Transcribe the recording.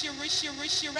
dish you, wish you,